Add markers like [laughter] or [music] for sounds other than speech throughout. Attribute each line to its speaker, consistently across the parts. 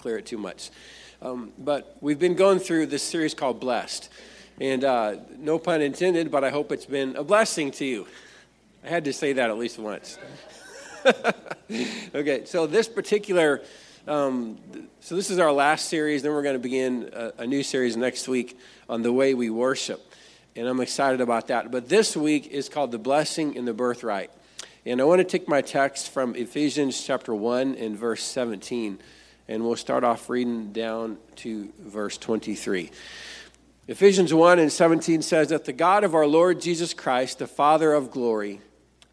Speaker 1: clear it too much. Um, but we've been going through this series called Blessed. And uh, no pun intended, but I hope it's been a blessing to you. I had to say that at least once. [laughs] okay, so this particular, um, so this is our last series. Then we're going to begin a, a new series next week on the way we worship. And I'm excited about that. But this week is called The Blessing and the Birthright. And I want to take my text from Ephesians chapter 1 and verse 17. And we'll start off reading down to verse 23. Ephesians 1 and 17 says that the God of our Lord Jesus Christ, the Father of glory,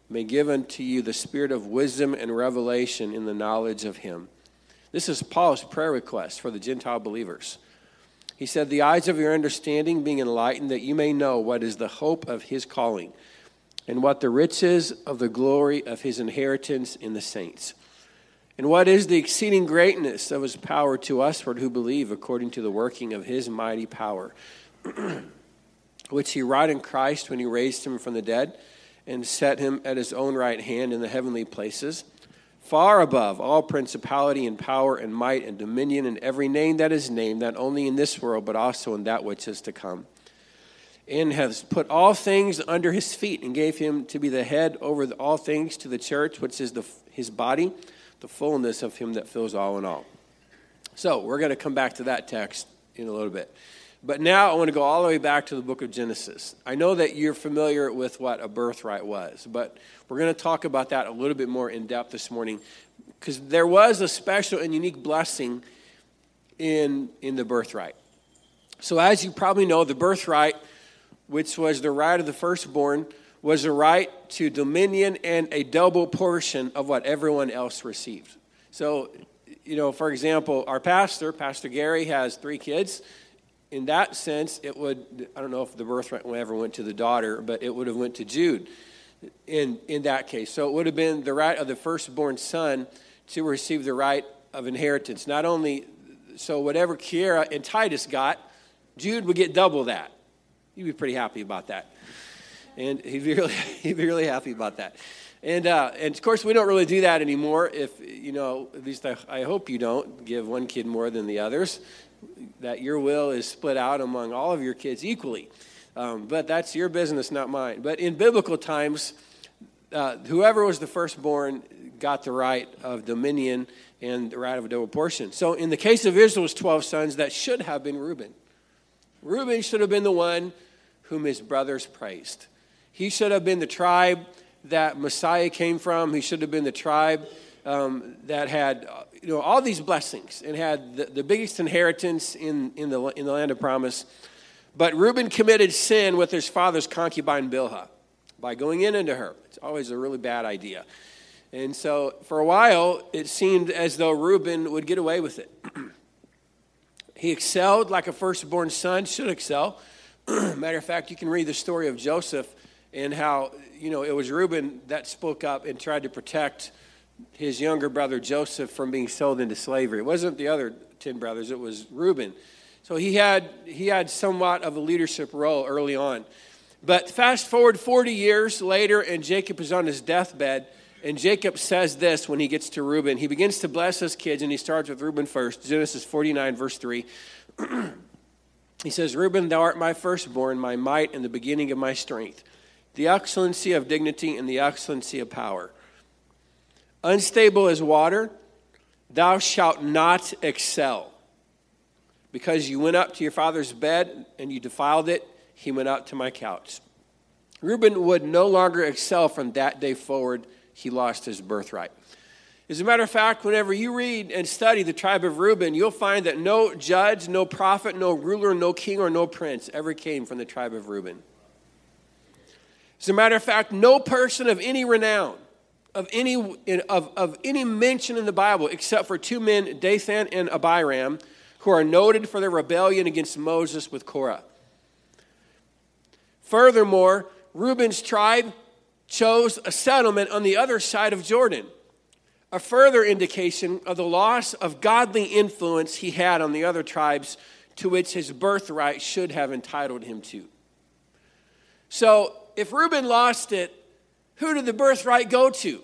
Speaker 1: may give unto you the spirit of wisdom and revelation in the knowledge of him. This is Paul's prayer request for the Gentile believers. He said, The eyes of your understanding being enlightened, that you may know what is the hope of his calling and what the riches of the glory of his inheritance in the saints. And what is the exceeding greatness of his power to usward who believe according to the working of his mighty power, [clears throat] which he wrought in Christ when he raised him from the dead and set him at his own right hand in the heavenly places, far above all principality and power and might and dominion and every name that is named, not only in this world, but also in that which is to come. And has put all things under his feet and gave him to be the head over all things to the church, which is the, his body, the fullness of him that fills all in all. So we're going to come back to that text in a little bit. But now I want to go all the way back to the book of Genesis. I know that you're familiar with what a birthright was, but we're going to talk about that a little bit more in depth this morning because there was a special and unique blessing in, in the birthright. So, as you probably know, the birthright which was the right of the firstborn, was a right to dominion and a double portion of what everyone else received. So, you know, for example, our pastor, Pastor Gary, has three kids. In that sense, it would, I don't know if the birthright ever went to the daughter, but it would have went to Jude in, in that case. So it would have been the right of the firstborn son to receive the right of inheritance. Not only, so whatever Kiera and Titus got, Jude would get double that. You'd be pretty happy about that. And [laughs] he'd be really, he'd be really happy about that. And, uh, and of course, we don't really do that anymore. If, you know, at least I, I hope you don't give one kid more than the others, that your will is split out among all of your kids equally. Um, but that's your business, not mine. But in biblical times, uh, whoever was the firstborn got the right of dominion and the right of a double portion. So in the case of Israel's 12 sons, that should have been Reuben. Reuben should have been the one whom his brothers praised. He should have been the tribe that Messiah came from. He should have been the tribe um, that had you know, all these blessings and had the, the biggest inheritance in, in, the, in the land of promise. But Reuben committed sin with his father's concubine Bilhah by going in into her. It's always a really bad idea. And so for a while, it seemed as though Reuben would get away with it. [clears throat] he excelled like a firstborn son should excel. [clears throat] Matter of fact, you can read the story of Joseph and how, you know, it was Reuben that spoke up and tried to protect his younger brother Joseph from being sold into slavery. It wasn't the other 10 brothers, it was Reuben. So he had, he had somewhat of a leadership role early on. But fast forward 40 years later, and Jacob is on his deathbed. And Jacob says this when he gets to Reuben. He begins to bless his kids, and he starts with Reuben first. Genesis 49, verse 3. [clears throat] He says, Reuben, thou art my firstborn, my might, and the beginning of my strength, the excellency of dignity and the excellency of power. Unstable as water, thou shalt not excel. Because you went up to your father's bed and you defiled it, he went up to my couch. Reuben would no longer excel from that day forward. He lost his birthright. As a matter of fact, whenever you read and study the tribe of Reuben, you'll find that no judge, no prophet, no ruler, no king, or no prince ever came from the tribe of Reuben. As a matter of fact, no person of any renown, of any, of, of any mention in the Bible, except for two men, Dathan and Abiram, who are noted for their rebellion against Moses with Korah. Furthermore, Reuben's tribe chose a settlement on the other side of Jordan a further indication of the loss of godly influence he had on the other tribes to which his birthright should have entitled him to. So, if Reuben lost it, who did the birthright go to?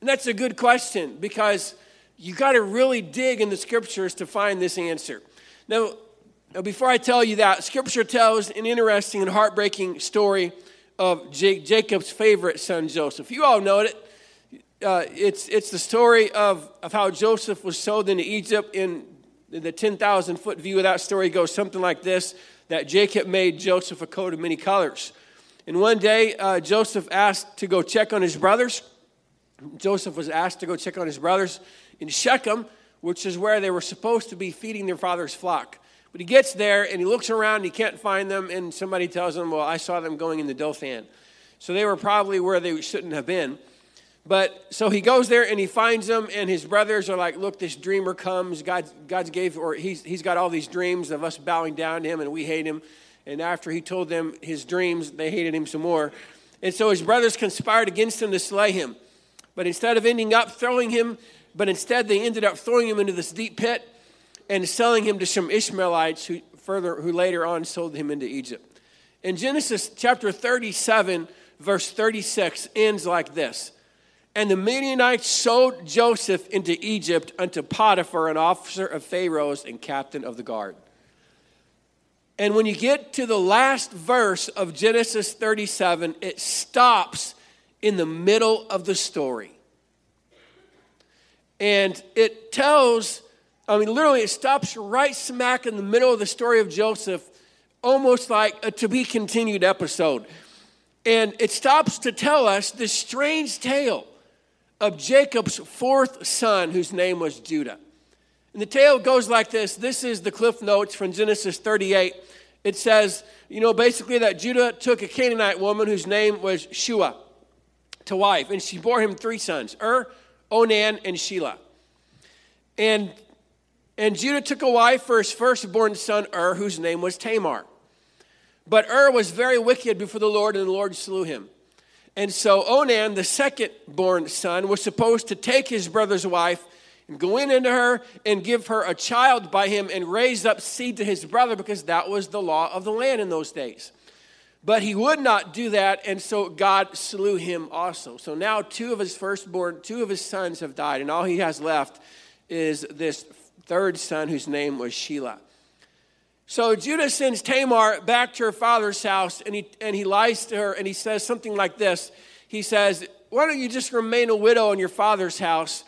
Speaker 1: And that's a good question because you got to really dig in the scriptures to find this answer. Now, before I tell you that, scripture tells an interesting and heartbreaking story of Jacob's favorite son, Joseph. You all know it. Uh, it's, it's the story of, of how Joseph was sold into Egypt. In the 10,000 foot view of that story goes something like this that Jacob made Joseph a coat of many colors. And one day, uh, Joseph asked to go check on his brothers. Joseph was asked to go check on his brothers in Shechem, which is where they were supposed to be feeding their father's flock. But he gets there and he looks around, and he can't find them, and somebody tells him, Well, I saw them going in the Dothan. So they were probably where they shouldn't have been. But so he goes there and he finds them, and his brothers are like, Look, this dreamer comes. God, God's gave, or he's, he's got all these dreams of us bowing down to him, and we hate him. And after he told them his dreams, they hated him some more. And so his brothers conspired against him to slay him. But instead of ending up throwing him, but instead they ended up throwing him into this deep pit and selling him to some Ishmaelites who further who later on sold him into Egypt. In Genesis chapter 37, verse 36 ends like this. And the Midianites sold Joseph into Egypt unto Potiphar, an officer of Pharaoh's and captain of the guard. And when you get to the last verse of Genesis 37, it stops in the middle of the story. And it tells, I mean, literally, it stops right smack in the middle of the story of Joseph, almost like a to be continued episode. And it stops to tell us this strange tale of Jacob's fourth son, whose name was Judah. And the tale goes like this this is the Cliff Notes from Genesis 38 it says, you know, basically that Judah took a Canaanite woman whose name was Shua to wife, and she bore him three sons Ur, Onan, and Shelah. And, and Judah took a wife for his firstborn son Ur, whose name was Tamar. But Ur was very wicked before the Lord, and the Lord slew him. And so Onan, the second born son, was supposed to take his brother's wife go in into her and give her a child by him and raise up seed to his brother because that was the law of the land in those days. But he would not do that, and so God slew him also. So now two of his firstborn, two of his sons have died, and all he has left is this third son whose name was Shelah. So Judah sends Tamar back to her father's house, and he, and he lies to her, and he says something like this. He says, Why don't you just remain a widow in your father's house?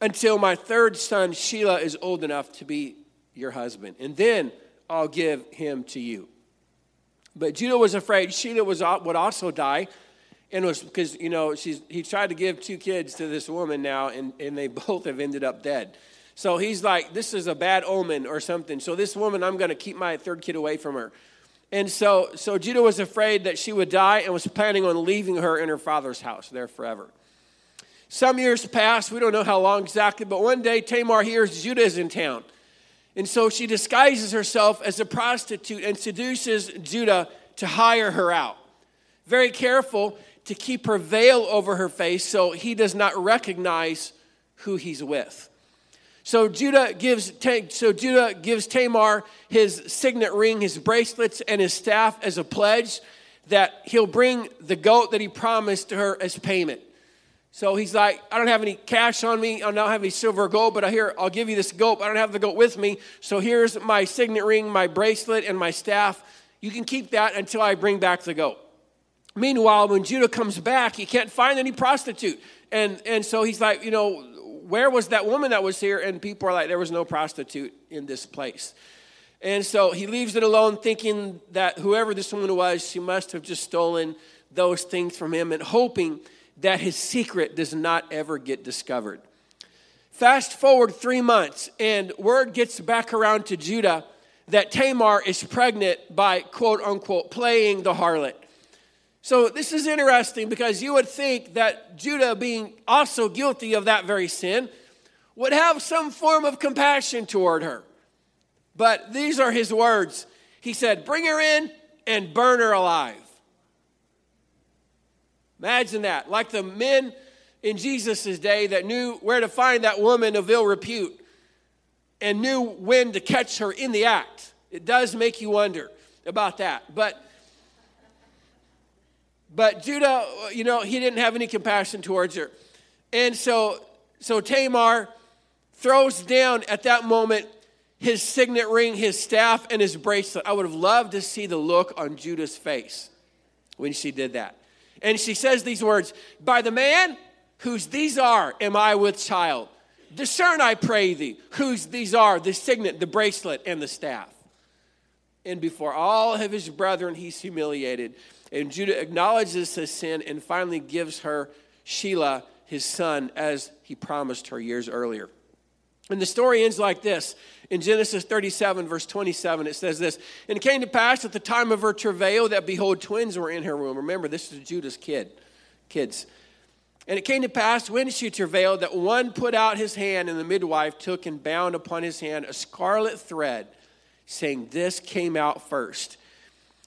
Speaker 1: Until my third son, Shelah, is old enough to be your husband. And then I'll give him to you. But Judah was afraid Shelah was, would also die. And was because, you know, she's, he tried to give two kids to this woman now, and, and they [laughs] both have ended up dead. So he's like, this is a bad omen or something. So this woman, I'm going to keep my third kid away from her. And so, so Judah was afraid that she would die and was planning on leaving her in her father's house there forever. Some years pass, we don't know how long exactly, but one day Tamar hears Judah is in town. And so she disguises herself as a prostitute and seduces Judah to hire her out. Very careful to keep her veil over her face so he does not recognize who he's with. So Judah gives so Judah gives Tamar his signet ring, his bracelets, and his staff as a pledge that he'll bring the goat that he promised to her as payment. So he's like, I don't have any cash on me. I don't have any silver or gold, but I hear I'll give you this goat. I don't have the goat with me. So here's my signet ring, my bracelet, and my staff. You can keep that until I bring back the goat. Meanwhile, when Judah comes back, he can't find any prostitute. And, and so he's like, you know, where was that woman that was here? And people are like, there was no prostitute in this place. And so he leaves it alone, thinking that whoever this woman was, she must have just stolen those things from him and hoping that his secret does not ever get discovered. Fast forward three months, and word gets back around to Judah that Tamar is pregnant by quote unquote playing the harlot. So this is interesting because you would think that Judah, being also guilty of that very sin, would have some form of compassion toward her. But these are his words. He said, Bring her in and burn her alive. Imagine that. Like the men in Jesus' day that knew where to find that woman of ill repute and knew when to catch her in the act. It does make you wonder about that. But but Judah, you know, he didn't have any compassion towards her. And so so Tamar throws down at that moment his signet ring, his staff, and his bracelet. I would have loved to see the look on Judah's face when she did that. And she says these words By the man whose these are, am I with child. Discern, I pray thee, whose these are the signet, the bracelet, and the staff. And before all of his brethren, he's humiliated. And Judah acknowledges his sin and finally gives her Shelah, his son, as he promised her years earlier. And the story ends like this. In Genesis 37, verse 27, it says this And it came to pass at the time of her travail that behold, twins were in her womb. Remember, this is Judah's kid, kids. And it came to pass when she travailed that one put out his hand, and the midwife took and bound upon his hand a scarlet thread, saying, This came out first.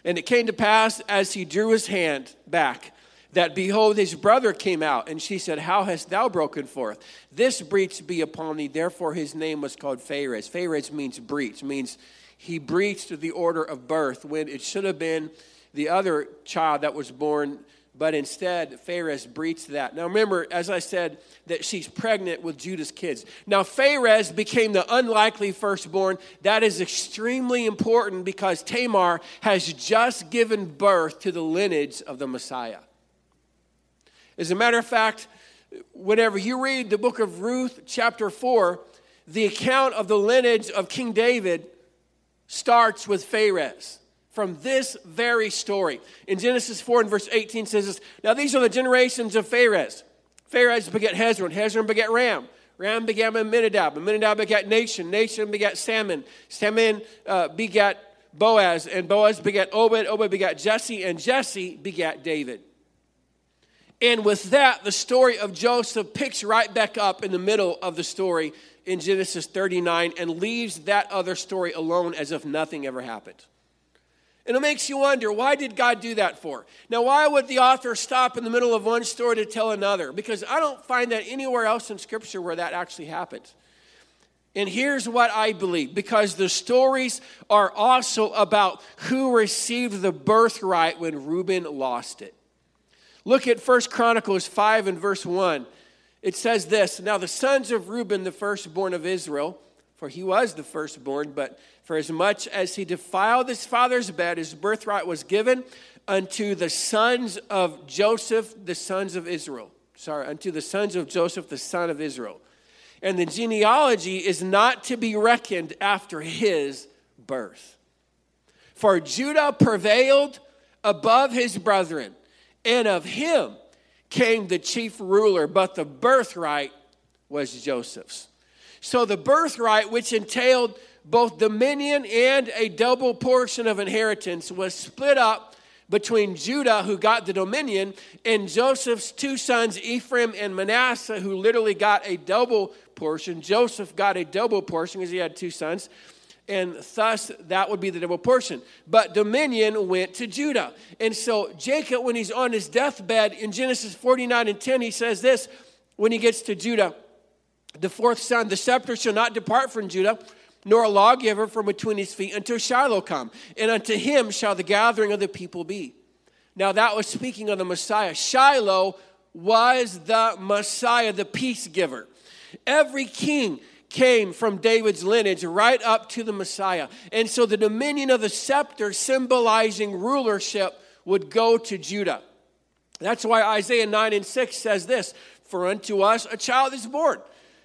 Speaker 1: And it came to pass as he drew his hand back, that behold, his brother came out, and she said, How hast thou broken forth? This breach be upon thee. Therefore his name was called Pharez. Pharez means breach, means he breached the order of birth when it should have been the other child that was born but instead Pharez breached that. Now remember, as I said, that she's pregnant with Judah's kids. Now Pharez became the unlikely firstborn. That is extremely important because Tamar has just given birth to the lineage of the Messiah. As a matter of fact, whenever you read the book of Ruth, chapter 4, the account of the lineage of King David starts with Pharez from this very story. In Genesis 4 and verse 18 says this Now these are the generations of Pharez. Pharez begat Hezron, Hezron begat Ram. Ram begat Amminadab, Amminadab begat Nahshon, Nahshon begat Salmon, Salmon uh, begat Boaz, and Boaz begat Obed, Obed begat Jesse, and Jesse begat David. And with that, the story of Joseph picks right back up in the middle of the story in Genesis 39 and leaves that other story alone as if nothing ever happened. And it makes you wonder, why did God do that for? Now, why would the author stop in the middle of one story to tell another? Because I don't find that anywhere else in Scripture where that actually happens. And here's what I believe because the stories are also about who received the birthright when Reuben lost it. Look at First Chronicles 5 and verse 1. It says this Now the sons of Reuben, the firstborn of Israel, for he was the firstborn, but for as much as he defiled his father's bed, his birthright was given unto the sons of Joseph, the sons of Israel. Sorry, unto the sons of Joseph, the son of Israel. And the genealogy is not to be reckoned after his birth. For Judah prevailed above his brethren, and of him came the chief ruler, but the birthright was Joseph's. So the birthright, which entailed both dominion and a double portion of inheritance was split up between Judah, who got the dominion, and Joseph's two sons, Ephraim and Manasseh, who literally got a double portion. Joseph got a double portion because he had two sons, and thus that would be the double portion. But dominion went to Judah. And so Jacob, when he's on his deathbed in Genesis 49 and 10, he says this when he gets to Judah the fourth son, the scepter shall not depart from Judah nor a lawgiver from between his feet until Shiloh come, and unto him shall the gathering of the people be. Now that was speaking of the Messiah. Shiloh was the Messiah, the peace giver. Every king came from David's lineage right up to the Messiah. And so the dominion of the scepter, symbolizing rulership, would go to Judah. That's why Isaiah 9 and 6 says this For unto us a child is born,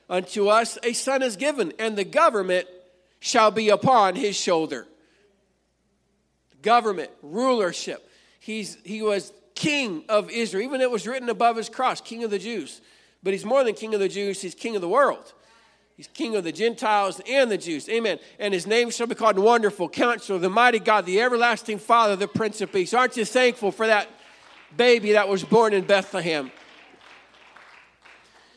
Speaker 1: unto us a son is given, and the government shall be upon his shoulder. Government, rulership. He's, he was king of Israel. Even it was written above his cross, king of the Jews. But he's more than king of the Jews, he's king of the world. He's king of the Gentiles and the Jews. Amen. And his name shall be called Wonderful, Counselor, the Mighty God, the Everlasting Father, the Prince of Peace. Aren't you thankful for that baby that was born in Bethlehem?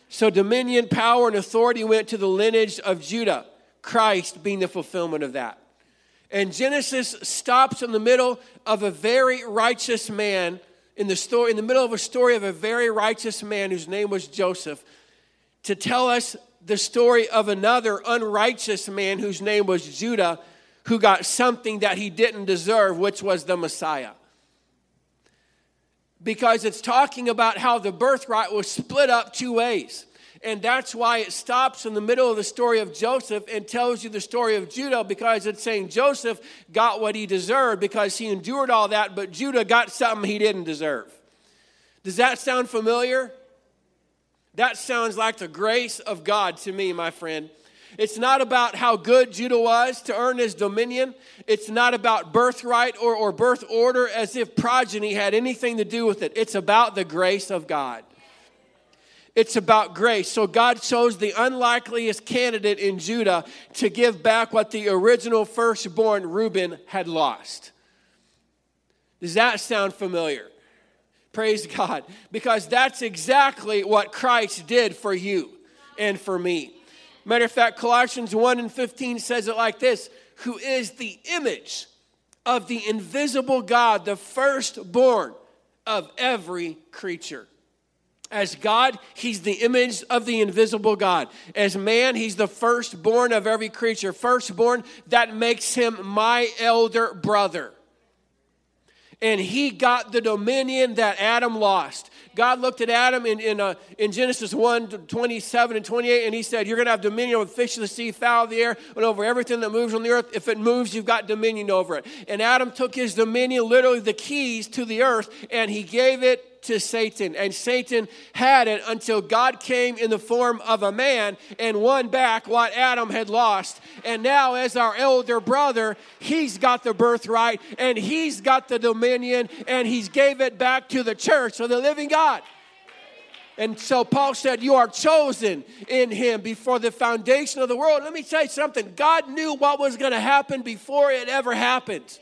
Speaker 1: So dominion, power, and authority went to the lineage of Judah. Christ being the fulfillment of that. And Genesis stops in the middle of a very righteous man in the story in the middle of a story of a very righteous man whose name was Joseph to tell us the story of another unrighteous man whose name was Judah who got something that he didn't deserve which was the Messiah. Because it's talking about how the birthright was split up two ways. And that's why it stops in the middle of the story of Joseph and tells you the story of Judah because it's saying Joseph got what he deserved because he endured all that, but Judah got something he didn't deserve. Does that sound familiar? That sounds like the grace of God to me, my friend. It's not about how good Judah was to earn his dominion. It's not about birthright or, or birth order as if progeny had anything to do with it. It's about the grace of God. It's about grace. So God chose the unlikeliest candidate in Judah to give back what the original firstborn Reuben had lost. Does that sound familiar? Praise God. Because that's exactly what Christ did for you and for me. Matter of fact, Colossians 1 and 15 says it like this Who is the image of the invisible God, the firstborn of every creature. As God, He's the image of the invisible God. As man, He's the firstborn of every creature. Firstborn, that makes Him my elder brother. And He got the dominion that Adam lost. God looked at Adam in, in, uh, in Genesis 1 27 and 28, and He said, You're going to have dominion over fish of the sea, fowl of the air, and over everything that moves on the earth. If it moves, you've got dominion over it. And Adam took his dominion, literally the keys to the earth, and he gave it to Satan. And Satan had it until God came in the form of a man and won back what Adam had lost. And now, as our elder brother, he's got the birthright and he's got the dominion and he's gave it back to the church of the living God. And so Paul said, You are chosen in him before the foundation of the world. Let me tell you something God knew what was going to happen before it ever happened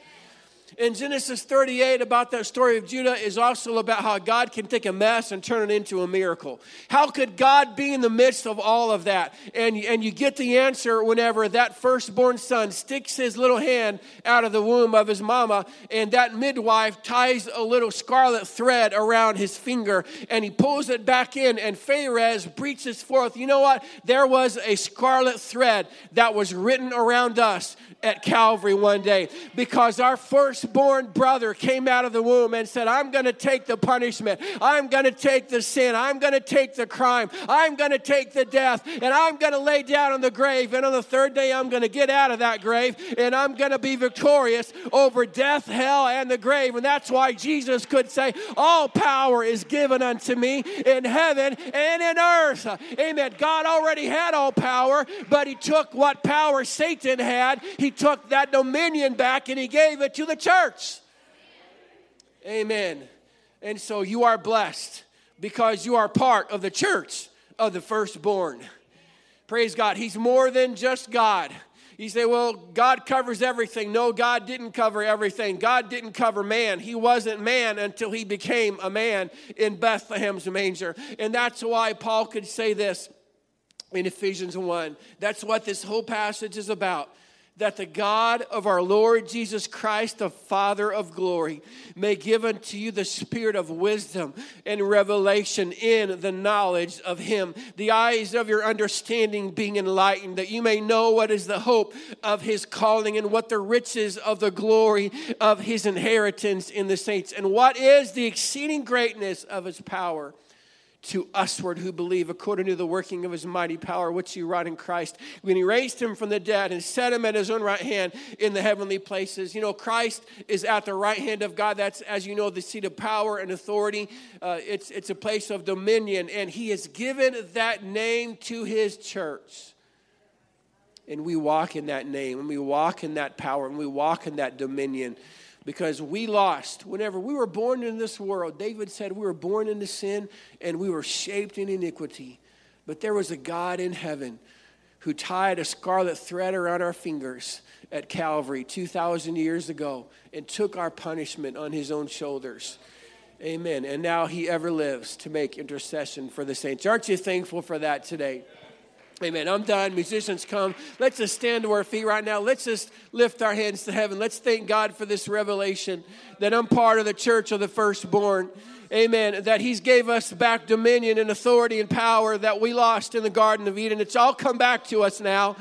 Speaker 1: in Genesis 38 about that story of Judah is also about how God can take a mess and turn it into a miracle. How could God be in the midst of all of that? And, and you get the answer whenever that firstborn son sticks his little hand out of the womb of his mama, and that midwife ties a little scarlet thread around his finger, and he pulls it back in, and Pharez breaches forth. You know what? There was a scarlet thread that was written around us at Calvary one day because our first firstborn brother came out of the womb and said, I'm going to take the punishment. I'm going to take the sin. I'm going to take the crime. I'm going to take the death. And I'm going to lay down on the grave. And on the third day, I'm going to get out of that grave. And I'm going to be victorious over death, hell, and the grave. And that's why Jesus could say, All power is given unto me in heaven and in earth. Amen. God already had all power, but He took what power Satan had, He took that dominion back and He gave it to the church church. Amen. And so you are blessed because you are part of the church of the firstborn. Praise God. He's more than just God. You say, well, God covers everything. No, God didn't cover everything. God didn't cover man. He wasn't man until he became a man in Bethlehem's manger. And that's why Paul could say this in Ephesians 1. That's what this whole passage is about that the God of our Lord Jesus Christ, the Father of glory, may give unto you the spirit of wisdom and revelation in the knowledge of Him, the eyes of your understanding being enlightened, that you may know what is the hope of His calling and what the riches of the glory of His inheritance in the saints, and what is the exceeding greatness of His power to usward who believe according to the working of his mighty power which he wrought in Christ. When he raised him from the dead and set him at his own right hand in the heavenly places. You know Christ is at the right hand of God. That's as you know the seat of power and authority. Uh, it's it's a place of dominion. And he has given that name to his church. And we walk in that name and we walk in that power and we walk in that dominion because we lost. Whenever we were born in this world, David said we were born into sin and we were shaped in iniquity. But there was a God in heaven who tied a scarlet thread around our fingers at Calvary 2,000 years ago and took our punishment on his own shoulders. Amen. And now he ever lives to make intercession for the saints. Aren't you thankful for that today? Amen. I'm done. Musicians come. Let's just stand to our feet right now. Let's just lift our hands to heaven. Let's thank God for this revelation that I'm part of the church of the firstborn. Amen. That He's gave us back dominion and authority and power that we lost in the Garden of Eden. It's all come back to us now.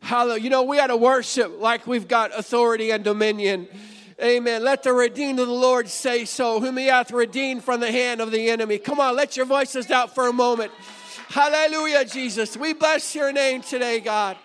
Speaker 1: Hallelujah. You know, we ought to worship like we've got authority and dominion. Amen. Let the redeemed of the Lord say so, whom he hath redeemed from the hand of the enemy. Come on, let your voices out for a moment. Hallelujah, Jesus. We bless your name today, God.